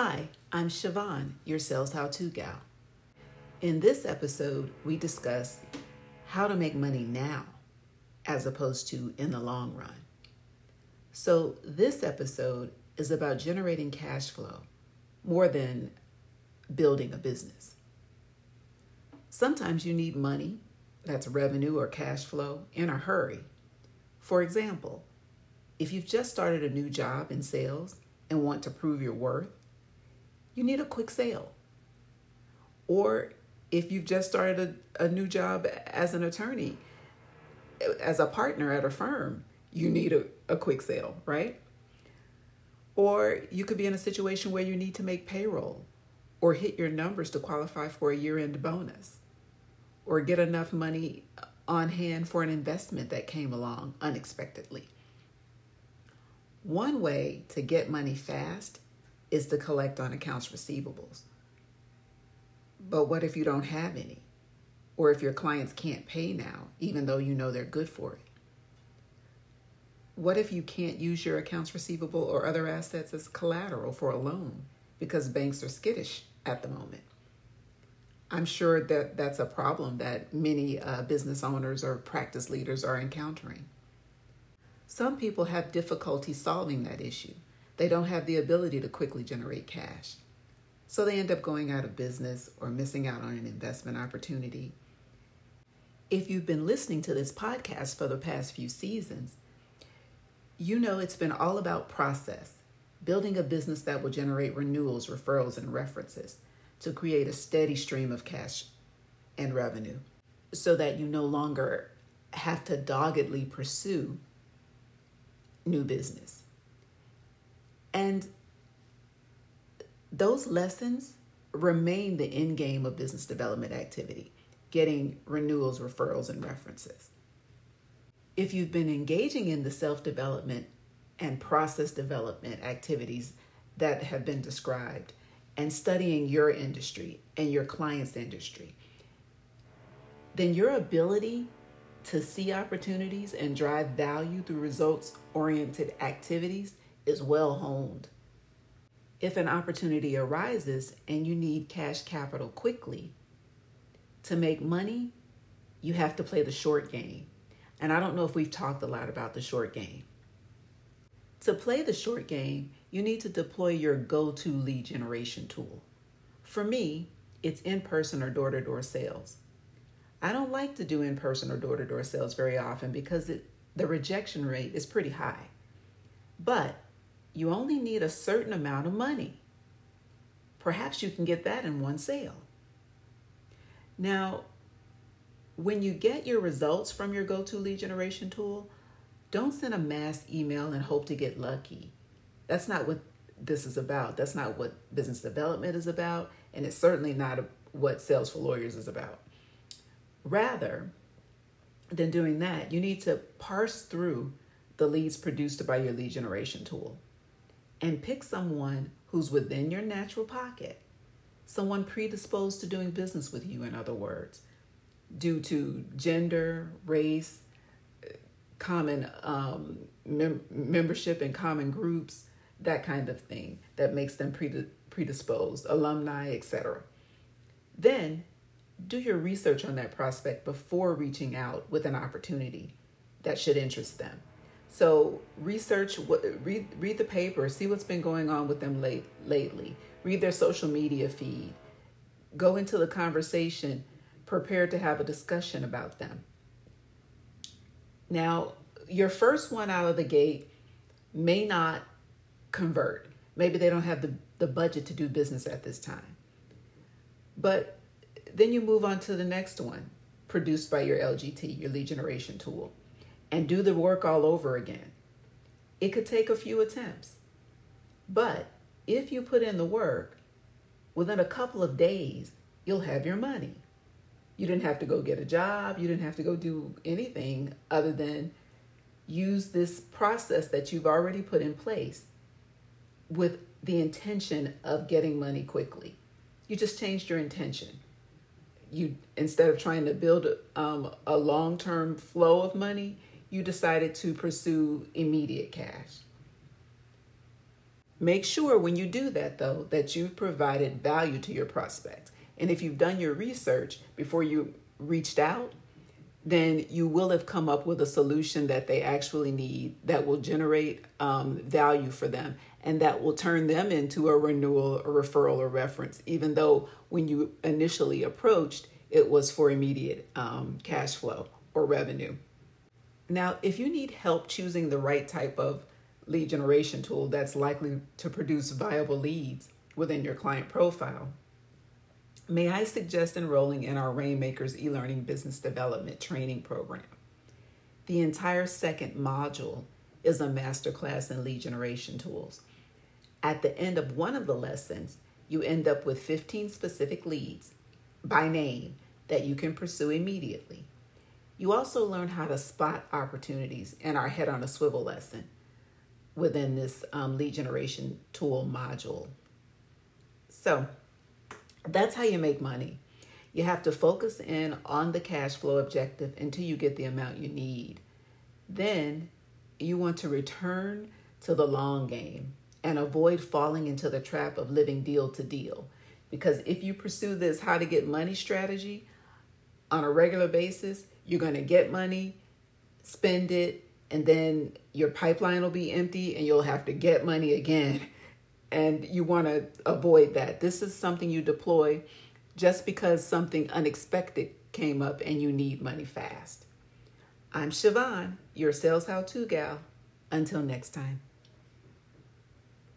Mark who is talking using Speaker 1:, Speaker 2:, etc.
Speaker 1: Hi, I'm Siobhan, your sales how to gal. In this episode, we discuss how to make money now as opposed to in the long run. So, this episode is about generating cash flow more than building a business. Sometimes you need money, that's revenue or cash flow, in a hurry. For example, if you've just started a new job in sales and want to prove your worth, you need a quick sale. Or if you've just started a, a new job as an attorney, as a partner at a firm, you need a, a quick sale, right? Or you could be in a situation where you need to make payroll or hit your numbers to qualify for a year end bonus or get enough money on hand for an investment that came along unexpectedly. One way to get money fast is to collect on accounts receivables. But what if you don't have any? Or if your clients can't pay now, even though you know they're good for it? What if you can't use your accounts receivable or other assets as collateral for a loan because banks are skittish at the moment? I'm sure that that's a problem that many uh, business owners or practice leaders are encountering. Some people have difficulty solving that issue. They don't have the ability to quickly generate cash. So they end up going out of business or missing out on an investment opportunity. If you've been listening to this podcast for the past few seasons, you know it's been all about process, building a business that will generate renewals, referrals, and references to create a steady stream of cash and revenue so that you no longer have to doggedly pursue new business. And those lessons remain the end game of business development activity, getting renewals, referrals, and references. If you've been engaging in the self development and process development activities that have been described and studying your industry and your client's industry, then your ability to see opportunities and drive value through results oriented activities is well honed. If an opportunity arises and you need cash capital quickly to make money, you have to play the short game. And I don't know if we've talked a lot about the short game. To play the short game, you need to deploy your go to lead generation tool. For me, it's in person or door to door sales. I don't like to do in person or door to door sales very often because it, the rejection rate is pretty high. But you only need a certain amount of money. Perhaps you can get that in one sale. Now, when you get your results from your go to lead generation tool, don't send a mass email and hope to get lucky. That's not what this is about. That's not what business development is about. And it's certainly not what Sales for Lawyers is about. Rather than doing that, you need to parse through the leads produced by your lead generation tool and pick someone who's within your natural pocket, someone predisposed to doing business with you, in other words, due to gender, race, common um, mem- membership in common groups, that kind of thing that makes them predisposed, alumni, etc. Then do your research on that prospect before reaching out with an opportunity that should interest them. So research what read read the paper, see what's been going on with them late lately. Read their social media feed. Go into the conversation prepared to have a discussion about them. Now, your first one out of the gate may not convert. Maybe they don't have the, the budget to do business at this time. But then you move on to the next one, produced by your LGT, your lead generation tool, and do the work all over again. It could take a few attempts. But if you put in the work, within a couple of days, you'll have your money. You didn't have to go get a job, you didn't have to go do anything other than use this process that you've already put in place with the intention of getting money quickly. You just changed your intention you instead of trying to build um, a long-term flow of money you decided to pursue immediate cash Make sure when you do that, though, that you've provided value to your prospect. And if you've done your research before you reached out, then you will have come up with a solution that they actually need that will generate um, value for them and that will turn them into a renewal, a referral, or reference, even though when you initially approached, it was for immediate um, cash flow or revenue. Now, if you need help choosing the right type of lead generation tool that's likely to produce viable leads within your client profile, may I suggest enrolling in our Rainmakers e learning business development training program? The entire second module is a masterclass in lead generation tools. At the end of one of the lessons, you end up with 15 specific leads by name that you can pursue immediately. You also learn how to spot opportunities in our head on a swivel lesson within this um, lead generation tool module. So that's how you make money. You have to focus in on the cash flow objective until you get the amount you need. Then you want to return to the long game and avoid falling into the trap of living deal to deal. Because if you pursue this how to get money strategy on a regular basis, you're going to get money, spend it, and then your pipeline will be empty and you'll have to get money again. And you want to avoid that. This is something you deploy just because something unexpected came up and you need money fast. I'm Siobhan, your sales how to gal. Until next time.